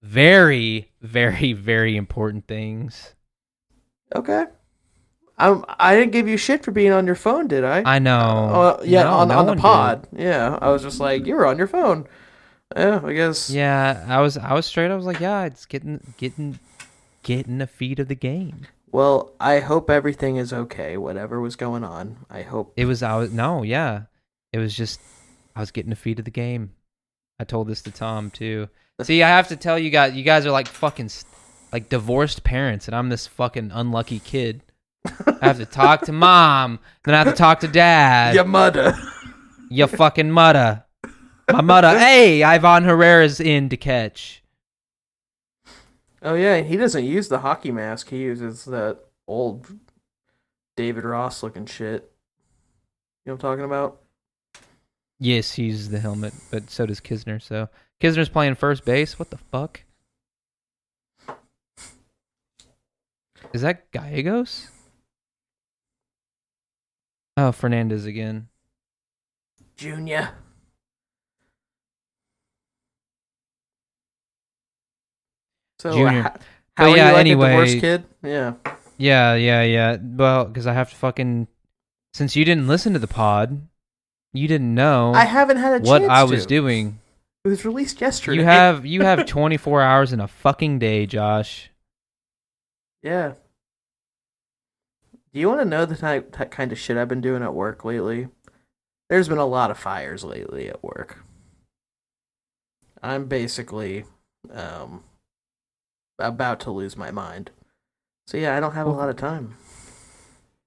very, very, very important things. okay. I'm, I didn't give you shit for being on your phone, did I? I know. Uh, yeah, No, on, no on the one did. pod. Yeah, I was just like, you were on your phone. Yeah, I guess. Yeah, I was. I was straight. I was like, yeah, it's getting, getting, getting a feed of the game. Well, I hope everything is okay. Whatever was going on, I hope. It was. I was. No, yeah. It was just. I was getting a feed of the game. I told this to Tom too. See, I have to tell you guys. You guys are like fucking, like divorced parents, and I'm this fucking unlucky kid. I have to talk to [LAUGHS] mom, then I have to talk to dad. Your mother. Your fucking mudda. My mudda. [LAUGHS] hey, Ivan Herrera's in to catch. Oh yeah, he doesn't use the hockey mask. He uses that old David Ross looking shit. You know what I'm talking about? Yes, he uses the helmet, but so does Knizner. So Knizner's playing first base. What the fuck? Is that Gallegos? Oh, Fernandez again. Junior. So Junior. h- But how are yeah, you like anyway- a divorced kid? Yeah. Yeah, yeah, yeah. Well, because I have to fucking. Since you didn't listen to the pod, you didn't know I haven't had a what I was to. doing. It was released yesterday. You have you have 24 hours in a fucking day, Josh. [LAUGHS] Yeah. Do you want to know the type, that kind of shit I've been doing at work lately? There's been a lot of fires lately at work. I'm basically um, about to lose my mind. So yeah, I don't have a lot of time.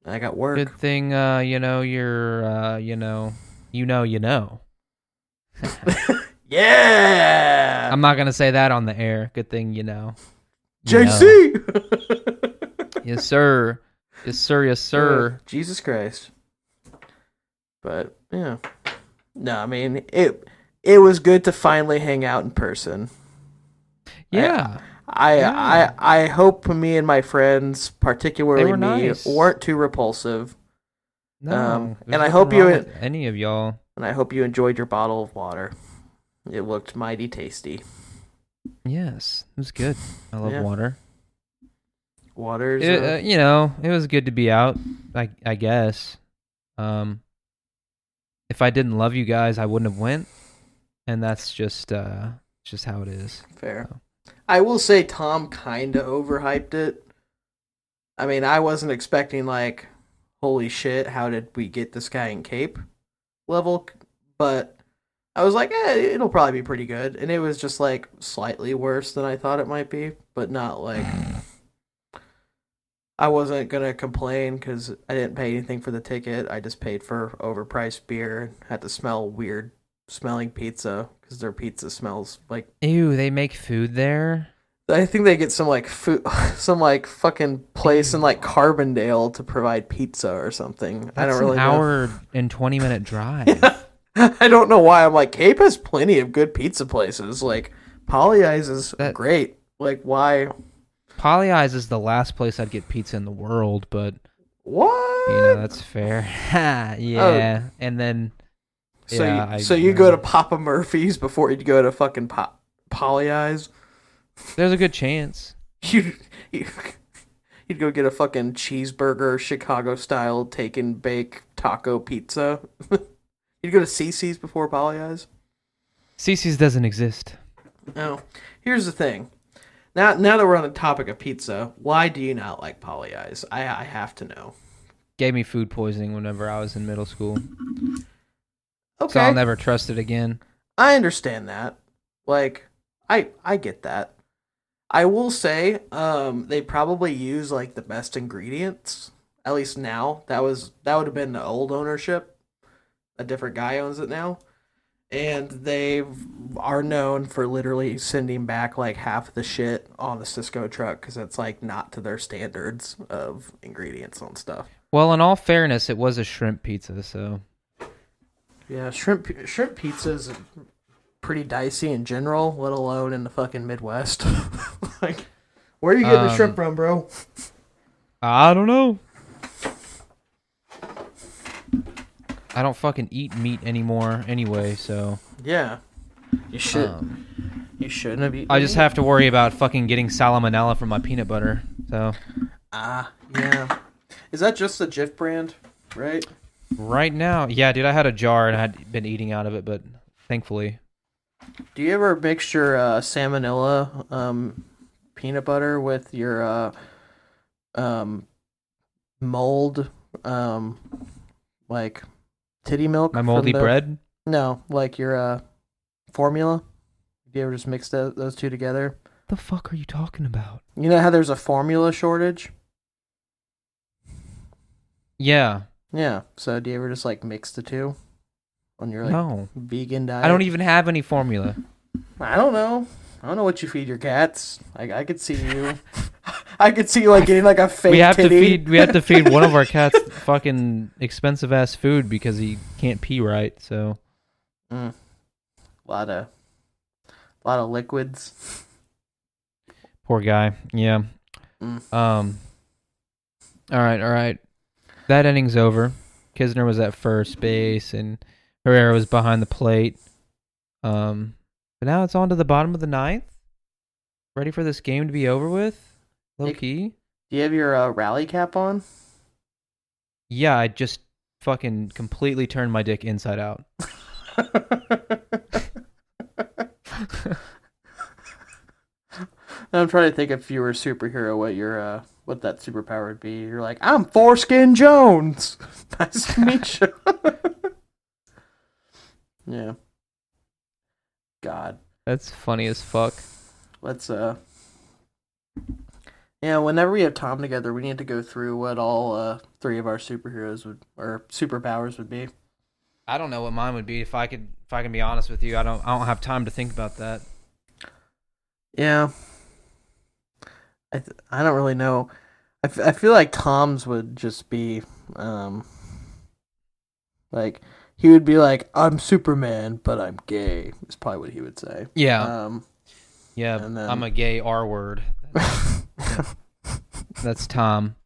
I got work. Good thing, uh, you know, you're, uh, you know, you know, you know. [LAUGHS] Yeah. I'm not gonna say that on the air. Good thing, you know. You know. JC. [LAUGHS] Yes, sir. Yes, sir. Yes, sir. Uh, Jesus Christ. But yeah. No, I mean it it was good to finally hang out in person. Yeah. I Yeah. I I hope me and my friends, particularly were me, nice. weren't too repulsive. No. Um, and I hope you- any of y'all. And I hope you enjoyed your bottle of water. It looked mighty tasty. Yes, it was good. I love Yeah. water. Water's It, uh, uh, you know, it was good to be out. I I guess. Um, if I didn't love you guys, I wouldn't have went, and that's just uh, just how it is. fair. I will say Tom kind of overhyped it. I mean, I wasn't expecting like, holy shit, how did we get this guy in cape level? But I was like, eh, it'll probably be pretty good, and it was just like slightly worse than I thought it might be, but not like. I wasn't gonna complain because I didn't pay anything for the ticket. I just paid for overpriced beer. And had to smell weird smelling pizza because their pizza smells like Ew, they make food there. I think they get some like food, [LAUGHS] some like fucking place in like Carbondale to provide pizza or something. I don't really an hour and twenty minute drive. know. [LAUGHS] I don't know why. I'm like Cape has plenty of good pizza places. Like Pagliai's is That- great. Like why? Pagliai's is the last place I'd get pizza in the world, but What? you know that's fair. [LAUGHS] yeah, oh. and then so yeah, you, I- so you go to Papa Murphy's before you go to fucking Pop, Pagliai's. there's a good chance. [LAUGHS] You you you'd go get a fucking cheeseburger Chicago style take and bake taco pizza. [LAUGHS] you'd go to CC's before Pagliai's. Cece's doesn't exist. No. Here's the thing. Now now that we're on the topic of pizza, why do you not like Pagliai's? I I have to know. Gave me food poisoning whenever I was in middle school, Okay. so I'll never trust it again. I understand that. Like, I I get that. I will say, um, they probably use like the best ingredients. At least now, that was that would have been the old ownership. A different guy owns it now, and they are known for literally sending back like half the shit on the Sysco truck because it's like not to their standards of ingredients on stuff. Well, in all fairness, it was a shrimp pizza, so Yeah, shrimp shrimp pizza is pretty dicey in general, let alone in the fucking Midwest. [LAUGHS] like, where are you getting the shrimp Um, from, bro? I don't know. I don't fucking eat meat anymore anyway, so Yeah, you should. um, you shouldn't have eaten. I just meat. have to worry about fucking getting salmonella from my peanut butter. So Ah, yeah. Is that just the Jif brand, right? Right now, yeah, dude, I had a jar and I had been eating out of it, but thankfully, Do you ever mix your uh, salmonella um, peanut butter with your uh, um, mold, um, like titty milk? my moldy the- bread. No, like your uh, formula. Do you ever just mix tho- those two together? What the fuck are you talking about? You know how there's a formula shortage? Yeah, Yeah. So do you ever just like mix the two on your like no, vegan diet? I don't even have any formula. I don't know. I don't know what you feed your cats. I I could see you. [LAUGHS] I could see you like getting like a fake we have titty. to feed we have to feed one of our cats [LAUGHS] fucking expensive ass food because he can't pee right. So Mm. A lot of, a lot of liquids. poor guy. Yeah. Mm. Um. All right, all right. That inning's over. Knizner was at first base, and Herrera was behind the plate. Um, but now it's on to the bottom of the ninth. Ready for this game to be over with? Low Nick- key. Do you have your uh, rally cap on? Yeah, I just fucking completely turned my dick inside out. [LAUGHS] [LAUGHS] I'm trying to think if you were a superhero, what your uh, what that superpower would be. You're like, I'm Foreskin Jones. [LAUGHS] nice to meet [LAUGHS] you. [LAUGHS] yeah. God, That's funny as fuck. let's uh. Yeah, whenever we have time together, we need to go through what all uh, three of our superheroes would or superpowers would be. I don't know what mine would be if I could. If I can be honest with you, I don't. I don't have time to think about that. Yeah. I th- I don't really know. I, f- I feel like Tom's would just be um like he would be like I'm Superman but I'm gay is probably what he would say. Yeah, Um yeah. then- I'm a gay R word. [LAUGHS] That's Tom.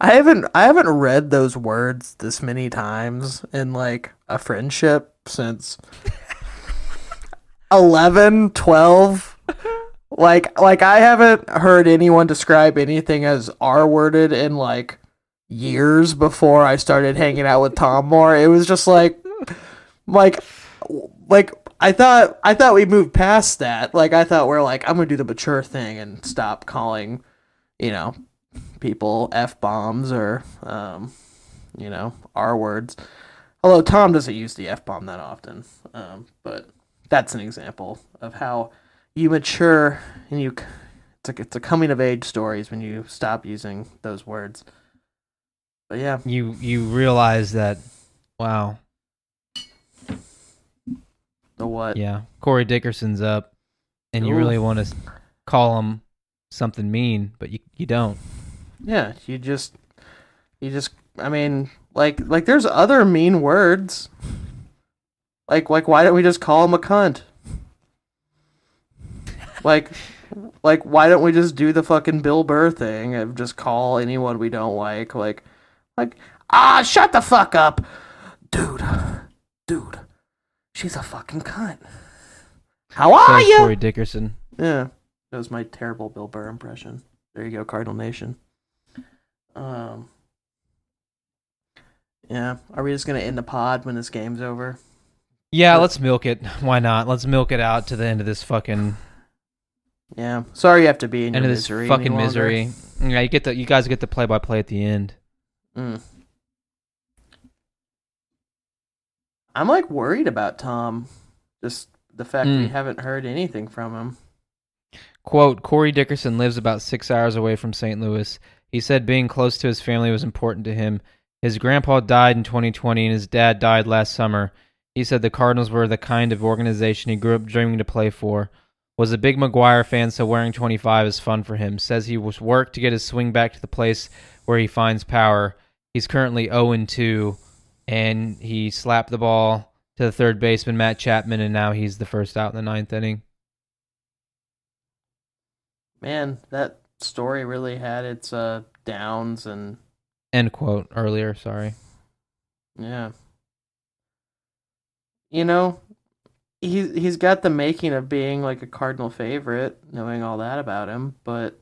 I haven't I haven't read those words this many times in like a friendship since [LAUGHS] 11, 12. Like like I haven't heard anyone describe anything as R-worded in like years before I started hanging out with Tom more. It was just like like like I thought I thought we moved past that. Like I thought we're like I'm to do the mature thing and stop calling, you know, people f bombs or um, you know r words. Although Tom doesn't use the f bomb that often, um, but that's an example of how you mature and you. It's a it's a coming of age stories when you stop using those words. But yeah, You you realize that? Wow. the what? Yeah, Corey Dickerson's up, and you Ooh. really want to call him something mean, but you you don't. Yeah, you just you just I mean, like like there's other mean words. Like like why don't we just call him a cunt? Like like why don't we just do the fucking Bill Burr thing and just call anyone we don't like like like ah shut the fuck up. Dude. Dude. She's a fucking cunt. How are Says you? Corey Dickerson. Yeah, that was my terrible Bill Burr impression. There you go, Cardinal Nation. Um, yeah, are we just gonna end the pod when this game's over? Yeah, let's milk it. Why not? Let's milk it out to the end of this fucking Yeah, sorry you have to be in end your of this misery. fucking misery. Yeah, you get the you guys get the play by play at the end. Mm. I'm like worried about Tom. Just the fact we Mm. haven't heard anything from him. Quote, Corey Dickerson lives about six hours away from St. Louis. He said being close to his family was important to him. His grandpa died in 2020 and his dad died last summer. He said the Cardinals were the kind of organization he grew up dreaming to play for. Was a big McGwire fan, so wearing 25 is fun for him. Says he was worked to get his swing back to the place where he finds power. He's currently 0 2, and he slapped the ball to the third baseman Matt Chapman, and now he's the first out in the ninth inning. Man, that story really had its uh, downs and End quote earlier. Sorry. yeah. You know, he he's got the making of being like a cardinal favorite, knowing all that about him, but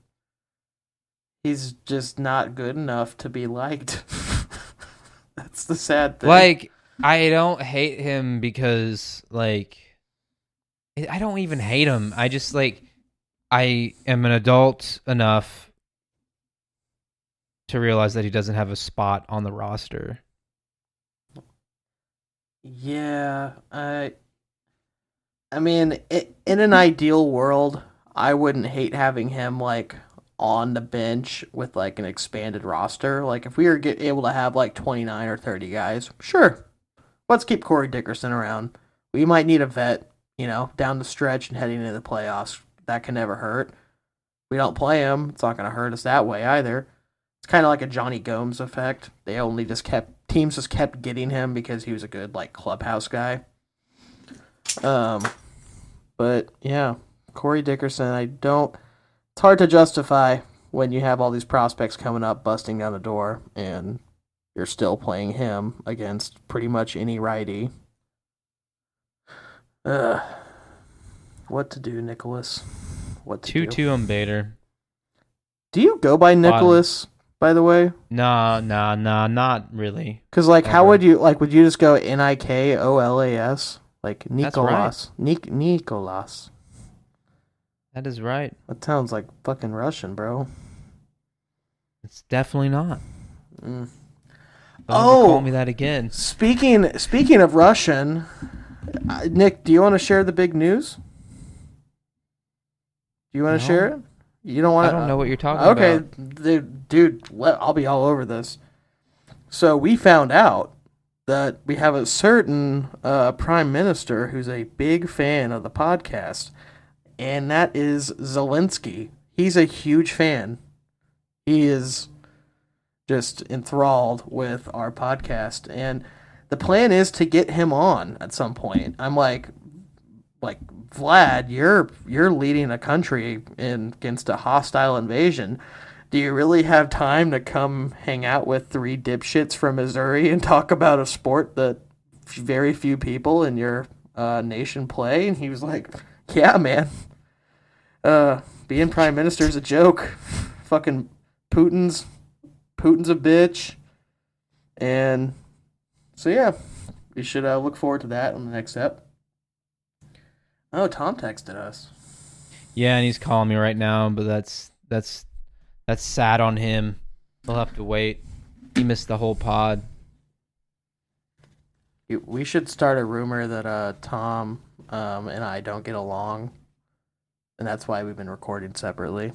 he's just not good enough to be liked. [LAUGHS] That's the sad thing. Like I don't hate him because like I I don't even hate him. I just like I am an adult enough to realize that he doesn't have a spot on the roster. Yeah, I. I mean, in an ideal world, I wouldn't hate having him like on the bench with like an expanded roster. Like if we were get, able to have like twenty nine or thirty guys, sure, let's keep Corey Dickerson around. We might need a vet, you know, down the stretch and heading into the playoffs. That can never hurt. We don't play him; it's not going to hurt us that way either. It's kind of like a Jonny Gomes effect. They only just kept teams just kept getting him because he was a good like clubhouse guy. Um, but yeah, Corey Dickerson. I don't. It's hard to justify when you have all these prospects coming up, busting down the door, and you're still playing him against pretty much any righty. Ugh. What to do, Nicholas? What to Two do? two Bader. Do you go by Nicholas? By the way, Nah, nah, nah, not really. Because like, how would you like? Would you just go N I K O L A S like That's right. Nicolas. That is right. That sounds like fucking Russian, bro. It's definitely not. Mm. Oh! call me that again. Speaking speaking of Russian, uh, Nick, do you want to share the big news? Do you want to No. share it? You don't want. I don't know what you're talking Okay, about. dude, dude I'll be all over this. So we found out that we have a certain uh, prime minister who's a big fan of the podcast, and that is Zelensky. He's a huge fan. He is just enthralled with our podcast, and the plan is to get him on at some point. I'm like, like Vlad, you're you're leading a country in against a hostile invasion. Do you really have time to come hang out with three dipshits from Missouri and talk about a sport that very few people in your uh, nation play? And he was like, "Yeah, man. Uh, being prime minister is a joke. Fucking Putin's Putin's a bitch." And so yeah, we should uh, look forward to that on the next step. Oh, Tom texted us. Yeah, and he's calling me right now, but that's that's that's sad on him. He'll have to wait. He missed the whole pod. We should start a rumor that uh, Tom um, and I don't get along, and that's why we've been recording separately.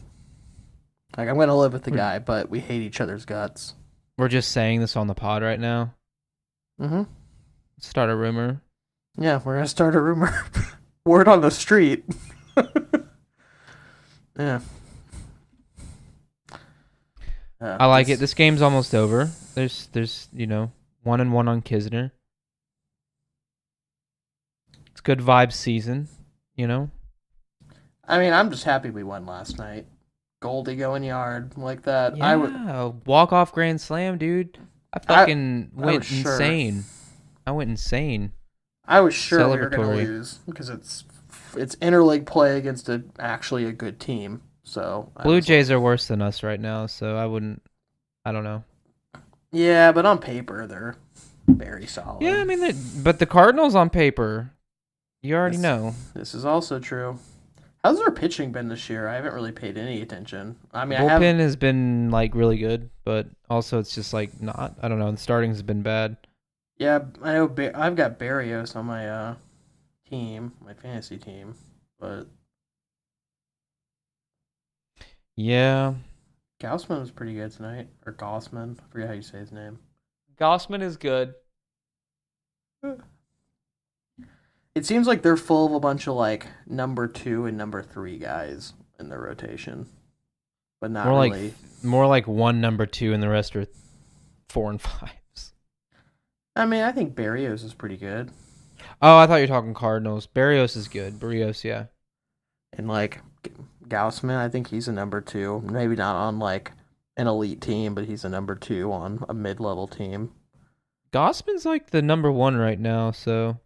Like I'm gonna live with the Hmm. guy, but we hate each other's guts. We're just saying this on the pod right now. Mm-hmm. Start a rumor. Yeah, we're gonna start a rumor. [LAUGHS] Word on the street. [LAUGHS] yeah. Uh, I like it. This game's almost over. There's there's you know one and one on Knizner. It's good vibes season. You know. I mean, I'm just happy we won last night. Goldie going yard like that. Yeah, I would. walk off grand slam, dude. I I- fucking I went sure. insane. I went insane. I was sure we were to lose because it's it's interleague play against a actually a good team. So Blue Jays are worse than us right now, so I wouldn't. I don't know. Yeah, but on paper they're very solid. Yeah, I mean, but the Cardinals on paper, you already Yes. know. this is also true. How's our pitching been this year? I haven't really paid any attention. I mean, I Bullpen have. has been like really good, but also it's just like not. I don't know. The starting has been bad. Yeah, I know. I've got Berrios on my uh team, my fantasy team, but Yeah, Gausman was pretty good tonight, or Gossman. I forget how you say his name. Gossman is good. It seems like they're full of a bunch of like number two and number three guys in the rotation, but not More like really. more like one number two, and the rest are four and [LAUGHS] fives. I mean, I think Berrios is pretty good. Oh, I thought you were talking Cardinals. Berrios is good. Berrios, yeah. And like Gausman, I think he's a number two. Maybe not on like an elite team, but he's a number two on a mid level team. Gossman's like the number one right now, so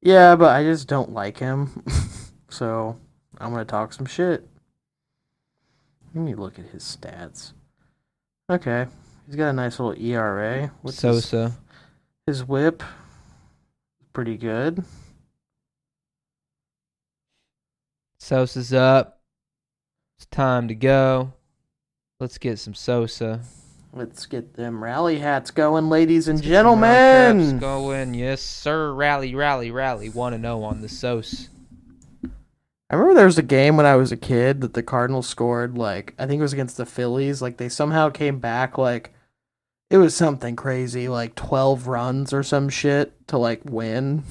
Yeah, but I just don't like him. [LAUGHS] so I'm gonna talk some shit. Let me look at his stats. Okay. He's got a nice little ERA. What's his, Sosa. his whip? Pretty good. Sosa's up. It's time to go. Let's get some Sosa. Let's get them rally hats going, ladies and Let's get some gentlemen. Going, yes, sir. Rally, rally, rally. One to oh zero on the Sos. I remember there was a game when I was a kid that the Cardinals scored like I think it was against the Phillies. Like they somehow came back like it was something crazy, like twelve runs or some shit to like win.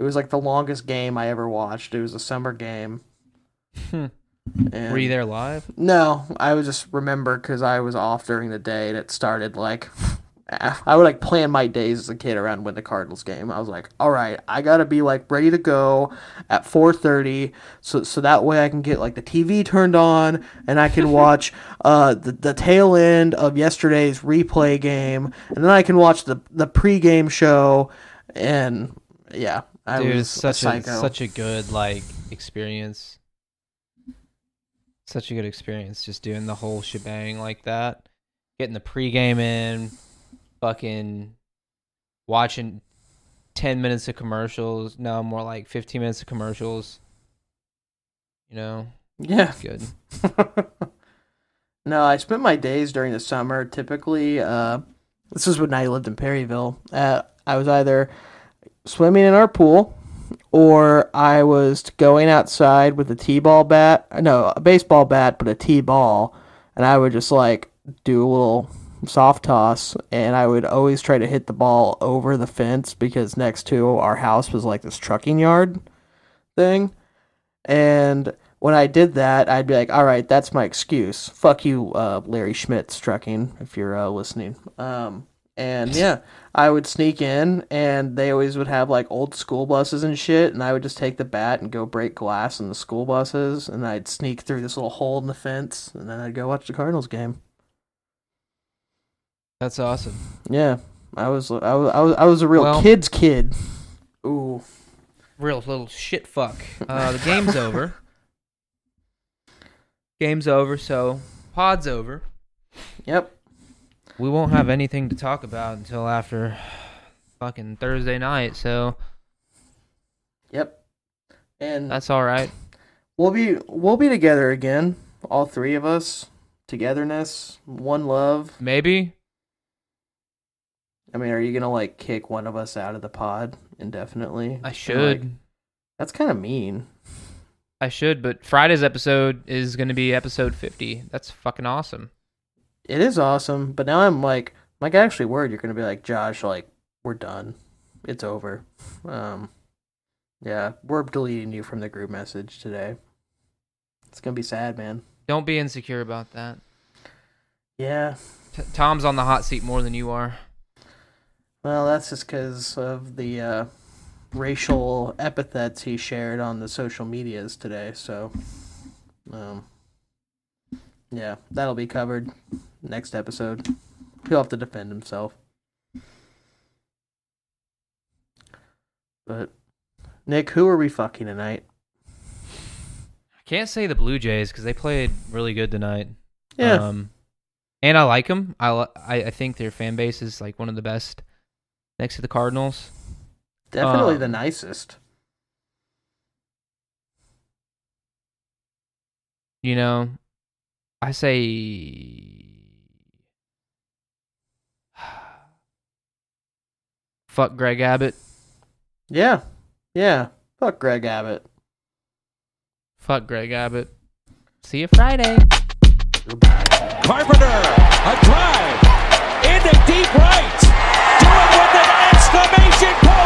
It was like the longest game I ever watched. It was a summer game. Hmm. And Were you there live? No, I would just remember because I was off during the day and it started like [LAUGHS] I would like plan my days as a kid around when the Cardinals game. I was like, all right, I gotta be like ready to go at four thirty, so so that way I can get like the TV turned on and I can [LAUGHS] watch uh the, the tail end of yesterday's replay game, and then I can watch the the pregame show, and yeah, I Dude, was such a a, such a good like experience. Such a good experience just doing the whole shebang like that. Getting the pregame in, fucking watching 10 minutes of commercials. No, more like 15 minutes of commercials. You know, yeah. good. [LAUGHS] no, I spent my days during the summer. Typically, uh, this was when I lived in Perryville. Uh, I was either swimming in our pool, or I was going outside with a t-ball bat. No, a baseball bat, but a t-ball, and I would just like do a little soft toss, and I would always try to hit the ball over the fence because next to our house was like this trucking yard thing, and when I did that, I'd be like, all right, that's my excuse. Fuck you, uh, Larry Schmitz trucking, if you're uh, listening. Um, and yeah, I would sneak in, and they always would have like old school buses and shit, and I would just take the bat and go break glass in the school buses, and I'd sneak through this little hole in the fence, and then I'd go watch the Cardinals game. That's awesome. Yeah, I was, I was, I was, I was a real Well- kid's kid. Ooh, Real little shit fuck. Uh, the game's [LAUGHS] over. Game's over, so pod's over. yep. We won't have anything to talk about until after fucking Thursday night, so Yep. And that's all right. We'll be we'll be together again, all three of us. Togetherness, one love. Maybe. I mean, are you gonna like kick one of us out of the pod indefinitely? I should. like, that's kind of mean. I should, but Friday's episode is going to be episode 50. That's fucking awesome. It is awesome, but now I'm like, I'm like actually worried you're gonna be like Josh, like we're done, it's over. Um, yeah, we're deleting you from the group message today. It's gonna be sad, man. Don't be insecure about that. Yeah, T- Tom's on the hot seat more than you are. Well, that's just because of the uh, racial epithets he shared on the social medias today. So, um, yeah, that'll be covered next episode. He'll have to defend himself. But, Nick, who are we fucking tonight? I can't say the Blue Jays because they played really good tonight. Yeah, Um, and I like them. I, li- I I think their fan base is like one of the best next to the Cardinals. definitely um, the nicest. You know, I say fuck Greg Abbott. Yeah, yeah. Fuck Greg Abbott. Fuck Greg Abbott. See you Friday. Carpenter, a drive into deep right. Do it with an exclamation point.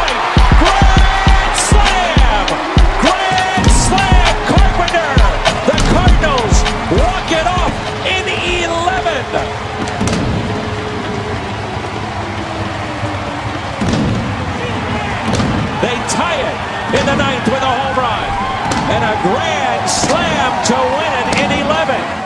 tie it in the ninth with a home run. And a grand slam to win it in 11.